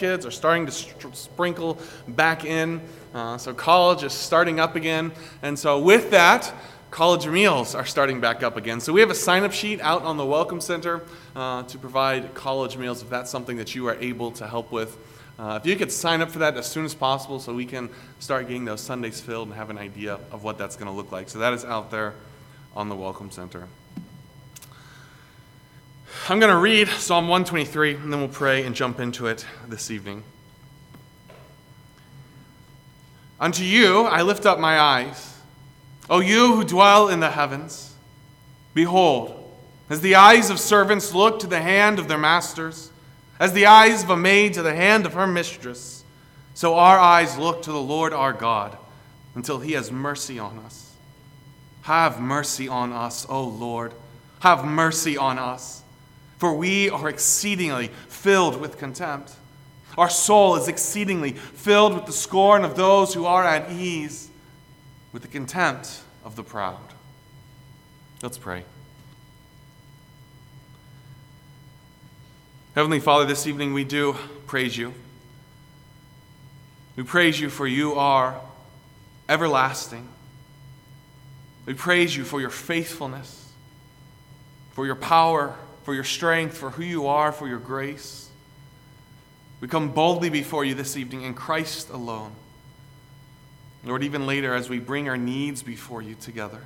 kids are starting to sprinkle back in. Uh, so college is starting up again. And so with that, college meals are starting back up again. So we have a sign up sheet out on the Welcome Center uh, to provide college meals if that's something that you are able to help with. Uh, if you could sign up for that as soon as possible so we can start getting those Sundays filled and have an idea of what that's going to look like. So that is out there on the Welcome Center. I'm going to read Psalm 123, and then we'll pray and jump into it this evening. Unto you I lift up my eyes, O you who dwell in the heavens. Behold, as the eyes of servants look to the hand of their masters, as the eyes of a maid to the hand of her mistress, so our eyes look to the Lord our God until he has mercy on us. Have mercy on us, O Lord. Have mercy on us for we are exceedingly filled with contempt. Our soul is exceedingly filled with the scorn of those who are at ease, with the contempt of the proud. Let's pray. Heavenly Father, this evening we do praise you. We praise you for you are everlasting. We praise you for your faithfulness, for your power for your strength, for who you are, for your grace. We come boldly before you this evening in Christ alone. Lord, even later as we bring our needs before you together,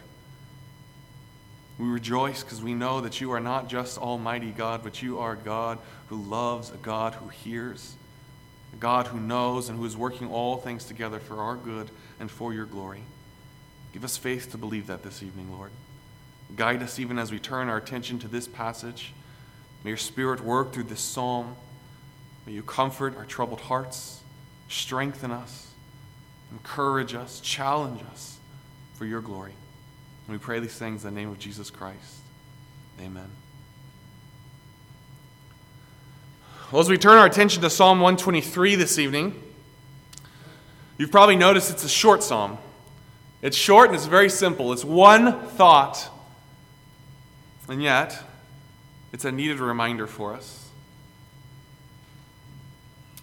we rejoice because we know that you are not just Almighty God, but you are God who loves, a God who hears, a God who knows, and who is working all things together for our good and for your glory. Give us faith to believe that this evening, Lord. Guide us even as we turn our attention to this passage. May your Spirit work through this psalm. May you comfort our troubled hearts, strengthen us, encourage us, challenge us for your glory. And we pray these things in the name of Jesus Christ. Amen. Well, as we turn our attention to Psalm 123 this evening, you've probably noticed it's a short psalm. It's short and it's very simple. It's one thought and yet, it's a needed reminder for us.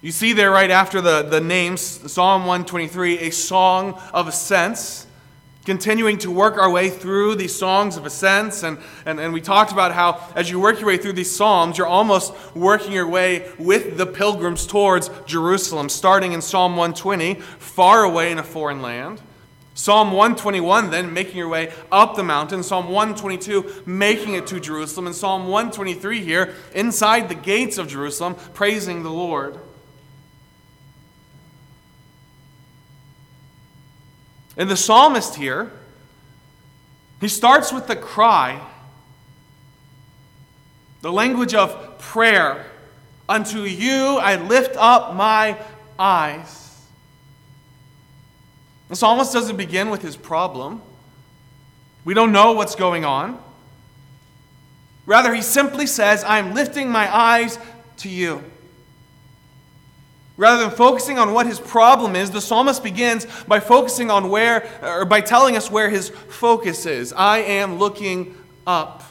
You see there right after the, the names, Psalm 123, a song of ascents, continuing to work our way through these songs of ascents. And, and, and we talked about how as you work your way through these psalms, you're almost working your way with the pilgrims towards Jerusalem, starting in Psalm 120, far away in a foreign land. Psalm 121, then making your way up the mountain. Psalm 122, making it to Jerusalem. And Psalm 123 here, inside the gates of Jerusalem, praising the Lord. And the psalmist here, he starts with the cry, the language of prayer. Unto you I lift up my eyes. The psalmist doesn't begin with his problem. We don't know what's going on. Rather, he simply says, I'm lifting my eyes to you. Rather than focusing on what his problem is, the psalmist begins by focusing on where, or by telling us where his focus is. I am looking up.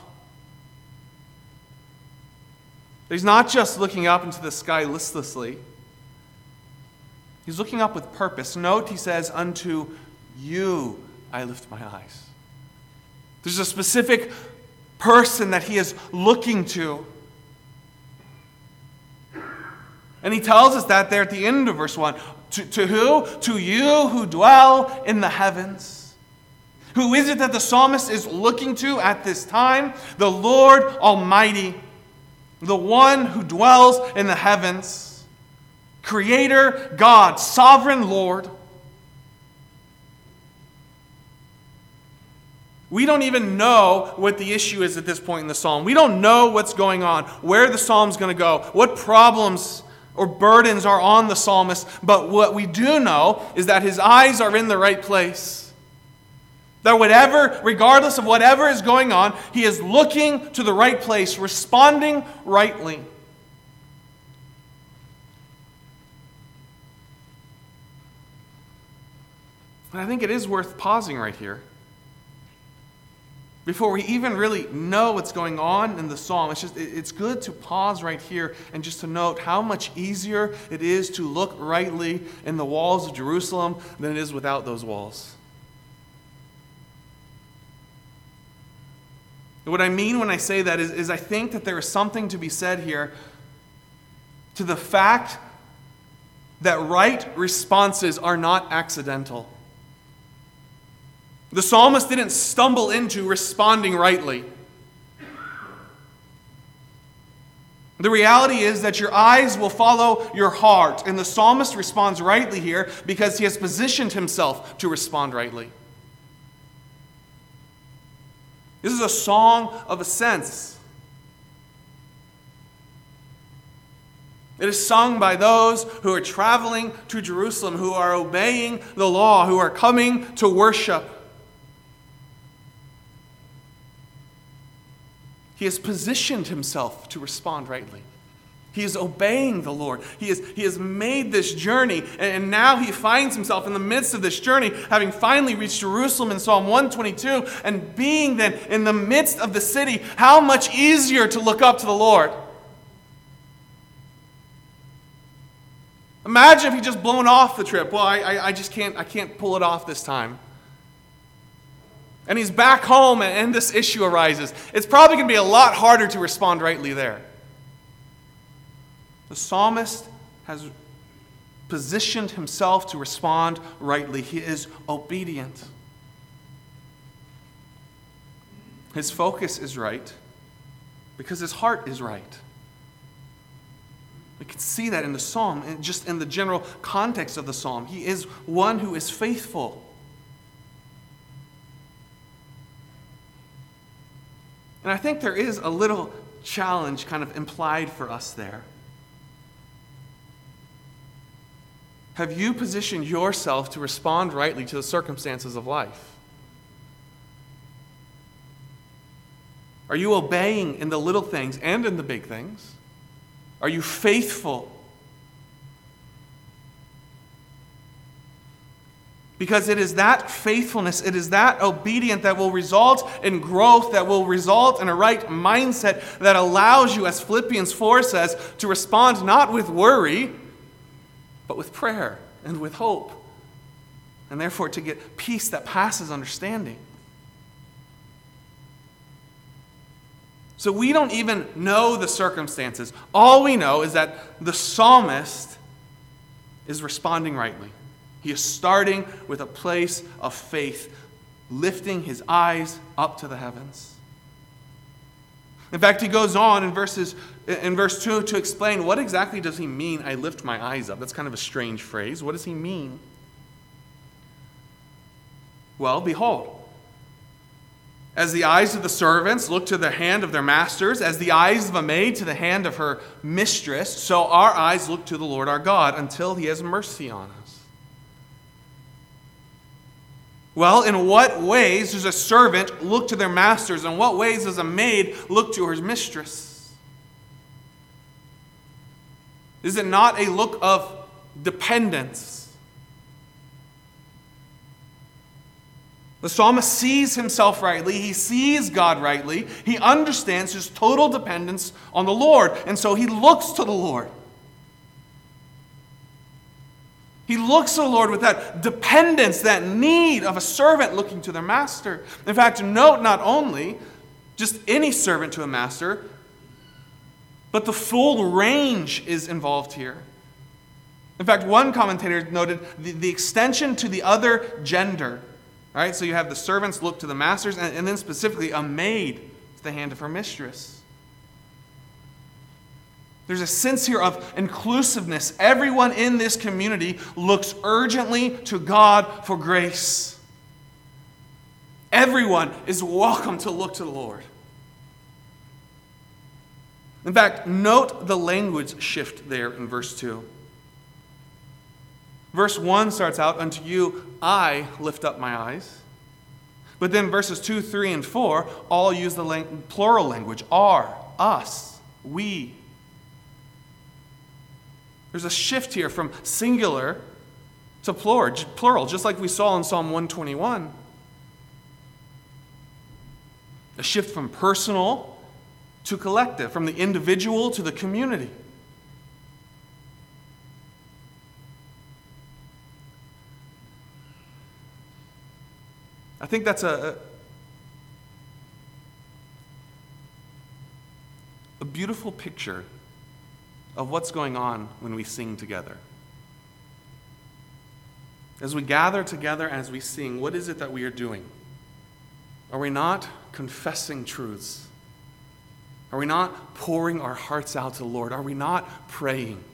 He's not just looking up into the sky listlessly. He's looking up with purpose. Note, he says, Unto you I lift my eyes. There's a specific person that he is looking to. And he tells us that there at the end of verse 1. To, to who? To you who dwell in the heavens. Who is it that the psalmist is looking to at this time? The Lord Almighty, the one who dwells in the heavens. Creator, God, sovereign Lord. We don't even know what the issue is at this point in the psalm. We don't know what's going on, where the psalm's going to go, what problems or burdens are on the psalmist. But what we do know is that his eyes are in the right place. That whatever, regardless of whatever is going on, he is looking to the right place, responding rightly. And I think it is worth pausing right here. before we even really know what's going on in the psalm, it's just it's good to pause right here and just to note how much easier it is to look rightly in the walls of Jerusalem than it is without those walls. What I mean when I say that is, is I think that there is something to be said here to the fact that right responses are not accidental. The psalmist didn't stumble into responding rightly. The reality is that your eyes will follow your heart, and the psalmist responds rightly here because he has positioned himself to respond rightly. This is a song of ascents. It is sung by those who are traveling to Jerusalem, who are obeying the law, who are coming to worship. He has positioned himself to respond rightly. He is obeying the Lord. He, is, he has made this journey, and now he finds himself in the midst of this journey, having finally reached Jerusalem in Psalm 122, and being then in the midst of the city. How much easier to look up to the Lord! Imagine if he just blown off the trip. Well, I, I, I just can't, I can't pull it off this time and he's back home and, this issue arises, it's probably going to be a lot harder to respond rightly there. The psalmist has positioned himself to respond rightly. He is obedient. His focus is right because his heart is right. We can see that in the psalm, just in the general context of the psalm. He is one who is faithful. And I think there is a little challenge kind of implied for us there. Have you positioned yourself to respond rightly to the circumstances of life? Are you obeying in the little things and in the big things? Are you faithful Because it is that faithfulness, it is that obedience that will result in growth, that will result in a right mindset that allows you, as Philippians 4 says, to respond not with worry, but with prayer and with hope. And therefore to get peace that passes understanding. So we don't even know the circumstances. All we know is that the psalmist is responding rightly. He is starting with a place of faith, lifting his eyes up to the heavens. In fact, he goes on in verses in verse 2 to explain what exactly does he mean I lift my eyes up. That's kind of a strange phrase. What does he mean? Well, behold, as the eyes of the servants look to the hand of their masters, as the eyes of a maid to the hand of her mistress, so our eyes look to the Lord our God until he has mercy on us. Well, in what ways does a servant look to their masters? In what ways does a maid look to her mistress? Is it not a look of dependence? The psalmist sees himself rightly. He sees God rightly. He understands his total dependence on the Lord. And so he looks to the Lord. He looks the Lord with that dependence, that need of a servant looking to their master. In fact, note not only just any servant to a master, but the full range is involved here. In fact, one commentator noted the, the extension to the other gender. Right? So you have the servants look to the masters, and, and then specifically a maid to the hand of her mistress. There's a sense here of inclusiveness. Everyone in this community looks urgently to God for grace. Everyone is welcome to look to the Lord. In fact, note the language shift there in verse 2. Verse 1 starts out, Unto you I lift up my eyes. But then verses 2, 3, and 4 all use the lang- plural language are, us, we, there's a shift here from singular to plural, just like we saw in Psalm 121. a shift from personal to collective, from the individual to the community. I think that's a, a beautiful picture of what's going on when we sing together. As we gather together, as we sing, what is it that we are doing? Are we not confessing truths? Are we not pouring our hearts out to the Lord? Are we not praying?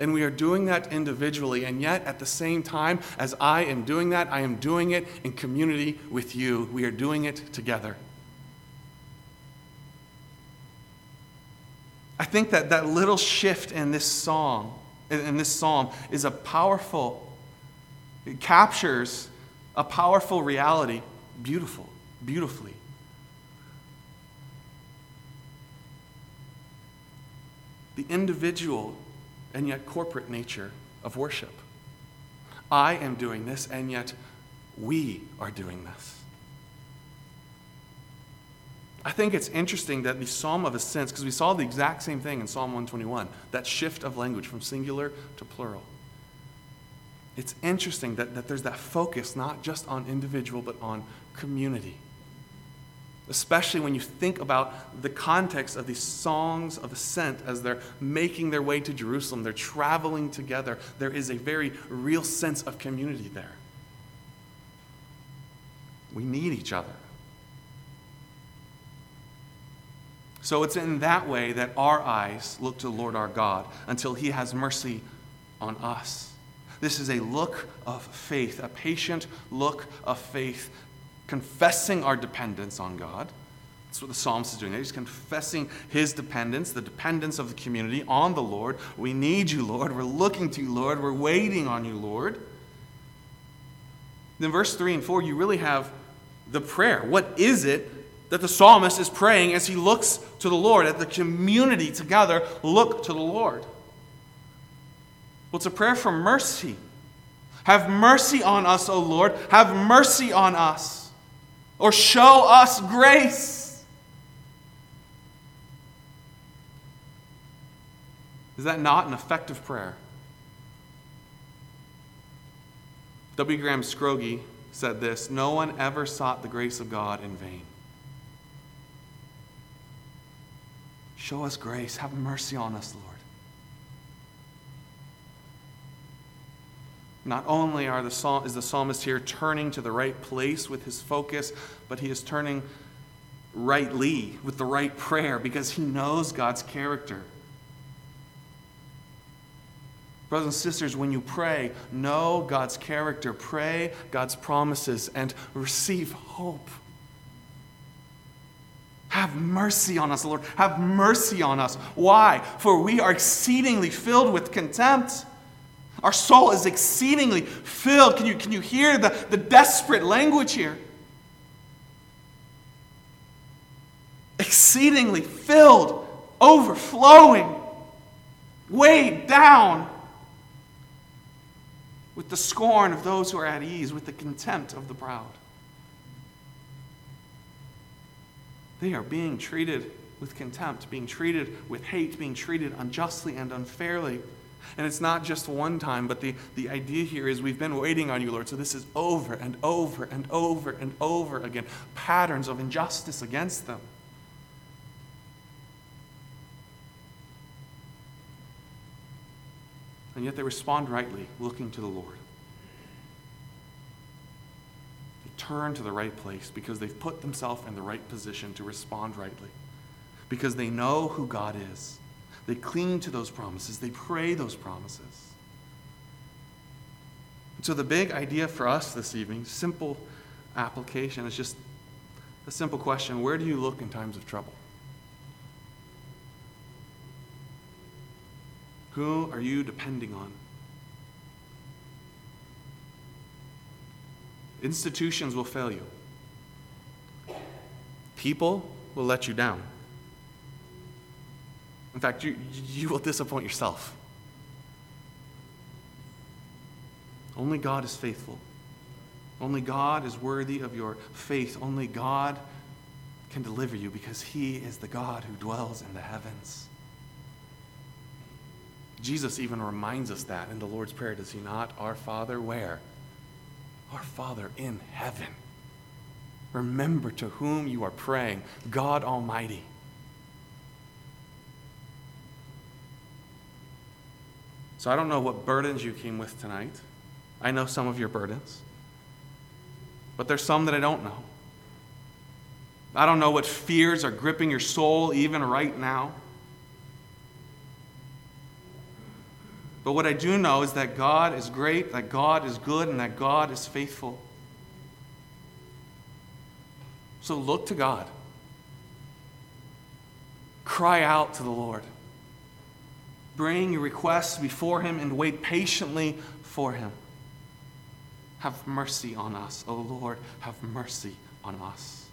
And we are doing that individually, and yet at the same time, as I am doing that, I am doing it in community with you. We are doing it together. I think that that little shift in this song, in this psalm, is a powerful, it captures a powerful reality beautiful, beautifully. The individual and yet corporate nature of worship. I am doing this, and yet we are doing this. I think it's interesting that the Psalm of Ascents, because we saw the exact same thing in Psalm 121, that shift of language from singular to plural. It's interesting that, that there's that focus not just on individual, but on community especially when you think about the context of these songs of ascent as they're making their way to Jerusalem. They're traveling together. There is a very real sense of community there. We need each other. So it's in that way that our eyes look to the Lord our God until he has mercy on us. This is a look of faith, a patient look of faith confessing our dependence on God. That's what the psalmist is doing. He's confessing his dependence, the dependence of the community on the Lord. We need you, Lord. We're looking to you, Lord. We're waiting on you, Lord. Then, verse 3 and 4, you really have the prayer. What is it that the psalmist is praying as he looks to the Lord, at the community together look to the Lord? Well, it's a prayer for mercy. Have mercy on us, O Lord. Have mercy on us or show us grace. Is that not an effective prayer? W. Graham Scroggie said this No one ever sought the grace of God in vain. Show us grace. Have mercy on us, Lord. Not only are the psalm, is the psalmist here turning to the right place with his focus, but he is turning rightly with the right prayer because he knows God's character. Brothers and sisters, when you pray, know God's character, pray God's promises, and receive hope. Have mercy on us, Lord. Have mercy on us. Why? For we are exceedingly filled with contempt. Our soul is exceedingly filled. Can you, can you hear the, the desperate language here? Exceedingly filled, overflowing, weighed down with the scorn of those who are at ease, with the contempt of the proud. They are being treated with contempt, being treated with hate, being treated unjustly and unfairly. And it's not just one time, but the, the idea here is we've been waiting on you, Lord. So this is over and over and over and over again patterns of injustice against them. And yet they respond rightly, looking to the Lord. They turn to the right place because they've put themselves in the right position to respond rightly, because they know who God is they cling to those promises, they pray those promises. And so, the big idea for us this evening, simple application, is just a simple question Where do you look in times of trouble? Who are you depending on? Institutions will fail you. People will let you down. In fact, you, you will disappoint yourself. Only God is faithful. Only God is worthy of your faith. Only God can deliver you because he is the God who dwells in the heavens. Jesus even reminds us that in the Lord's Prayer, does he not? Our Father, where? Our Father in heaven. Remember to whom you are praying God Almighty. So I don't know what burdens you came with tonight. I know some of your burdens, but there's some that I don't know. I don't know what fears are gripping your soul even right now. But what I do know is that God is great, that God is good, and that God is faithful. So look to God. Cry out to the Lord. Bring your requests before Him and wait patiently for Him. Have mercy on us, O Lord. Have mercy on us.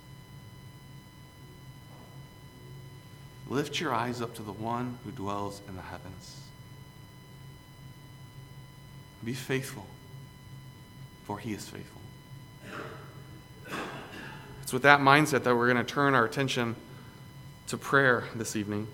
Lift your eyes up to the one who dwells in the heavens. Be faithful, for he is faithful. It's with that mindset that we're going to turn our attention to prayer this evening.